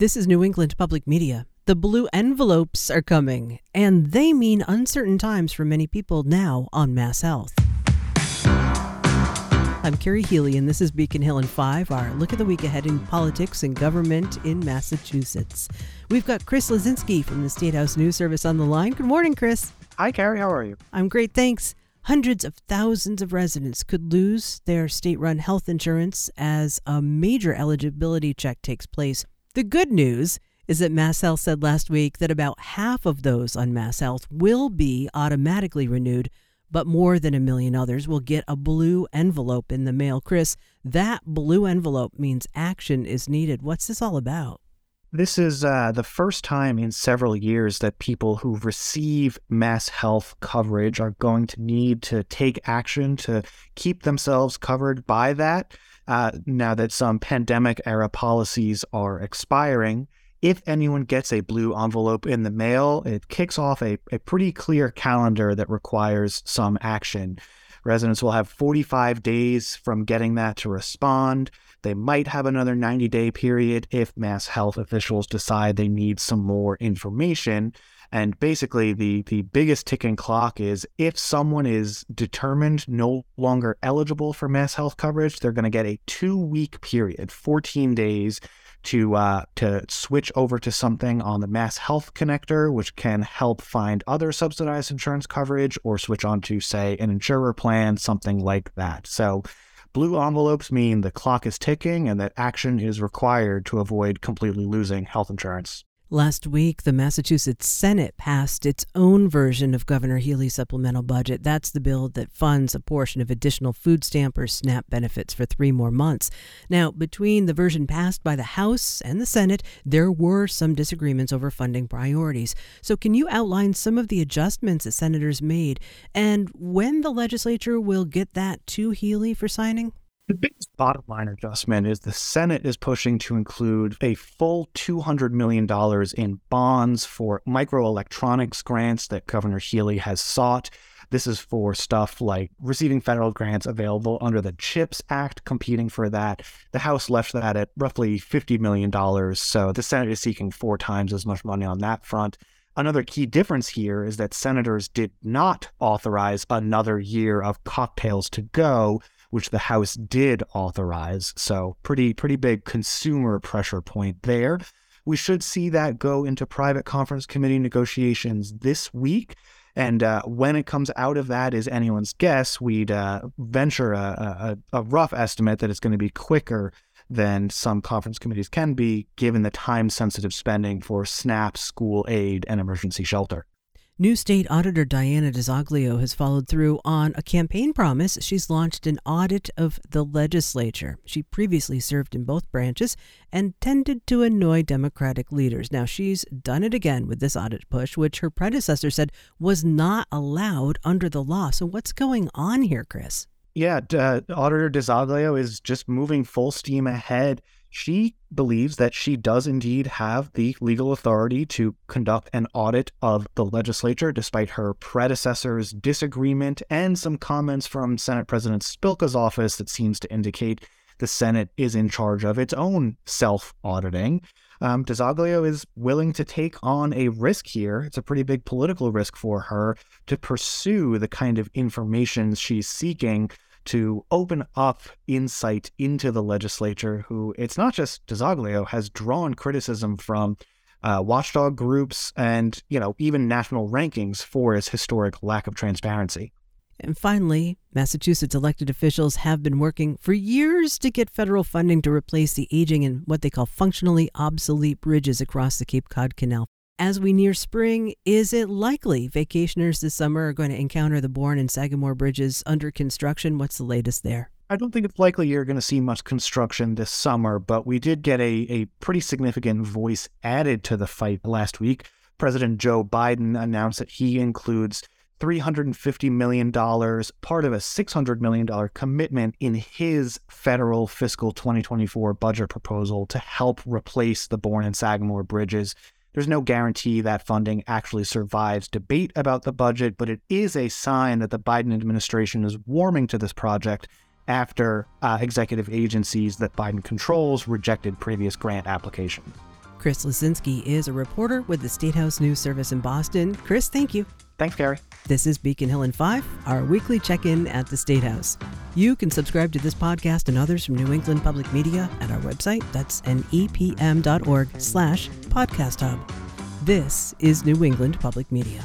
This is New England Public Media. The blue envelopes are coming, and they mean uncertain times for many people now on Mass Health. I'm Carrie Healy, and this is Beacon Hill in 5, our look at the week ahead in politics and government in Massachusetts. We've got Chris Lisinski from the State House News Service on the line. Good morning, Chris. Hi, Carrie. How are you? I'm great, thanks. Hundreds of thousands of residents could lose their state run health insurance as a major eligibility check takes place the good news is that Mass Health said last week that about half of those on Mass Health will be automatically renewed, but more than a million others will get a blue envelope in the mail. Chris, that blue envelope means action is needed. What's this all about? This is uh, the first time in several years that people who receive mass health coverage are going to need to take action to keep themselves covered by that uh, now that some pandemic era policies are expiring, if anyone gets a blue envelope in the mail, it kicks off a, a pretty clear calendar that requires some action. Residents will have 45 days from getting that to respond. They might have another 90 day period if mass health officials decide they need some more information. And basically, the, the biggest ticking clock is if someone is determined no longer eligible for mass health coverage, they're going to get a two week period, 14 days, to uh, to switch over to something on the Mass Health Connector, which can help find other subsidized insurance coverage, or switch on to, say, an insurer plan, something like that. So, blue envelopes mean the clock is ticking and that action is required to avoid completely losing health insurance. Last week, the Massachusetts Senate passed its own version of Governor Healey's supplemental budget. That's the bill that funds a portion of additional food stamp or SNAP benefits for three more months. Now, between the version passed by the House and the Senate, there were some disagreements over funding priorities. So, can you outline some of the adjustments that senators made and when the legislature will get that to Healey for signing? The biggest bottom line adjustment is the Senate is pushing to include a full $200 million in bonds for microelectronics grants that Governor Healey has sought. This is for stuff like receiving federal grants available under the CHIPS Act, competing for that. The House left that at roughly $50 million. So the Senate is seeking four times as much money on that front. Another key difference here is that senators did not authorize another year of cocktails to go which the House did authorize. So pretty pretty big consumer pressure point there. We should see that go into private conference committee negotiations this week. And uh, when it comes out of that is anyone's guess. We'd uh, venture a, a, a rough estimate that it's going to be quicker than some conference committees can be, given the time sensitive spending for SNAP, school aid, and emergency shelter. New State Auditor Diana DiZoglio has followed through on a campaign promise. She's launched an audit of the legislature. She previously served in both branches and tended to annoy Democratic leaders. Now, she's done it again with this audit push, which her predecessor said was not allowed under the law. So, what's going on here, Chris? Yeah, uh, Auditor DiZoglio is just moving full steam ahead she believes that she does indeed have the legal authority to conduct an audit of the legislature, despite her predecessor's disagreement and some comments from Senate President Spilka's office that seems to indicate the Senate is in charge of its own self auditing. Um, DiZoglio is willing to take on a risk here. It's a pretty big political risk for her to pursue the kind of information she's seeking to open up insight into the legislature, who it's not just DiZoglio has drawn criticism from uh, watchdog groups and you know even national rankings for its historic lack of transparency. And finally, Massachusetts elected officials have been working for years to get federal funding to replace the aging and what they call functionally obsolete bridges across the Cape Cod Canal. As we near spring, is it likely vacationers this summer are going to encounter the Bourne and Sagamore bridges under construction? What's the latest there? I don't think it's likely you're going to see much construction this summer, but we did get a, a pretty significant voice added to the fight last week. President Joe Biden announced that he includes $350 million, part of a $600 million commitment in his federal fiscal 2024 budget proposal to help replace the Bourne and Sagamore bridges. There's no guarantee that funding actually survives debate about the budget, but it is a sign that the Biden administration is warming to this project after uh, executive agencies that Biden controls rejected previous grant applications. Chris Lisinski is a reporter with the State House News Service in Boston. Chris, thank you. Thanks, Gary. This is Beacon Hill and Five, our weekly check in at the State House. You can subscribe to this podcast and others from New England Public Media at our website. That's nepm.org slash podcast hub. This is New England Public Media.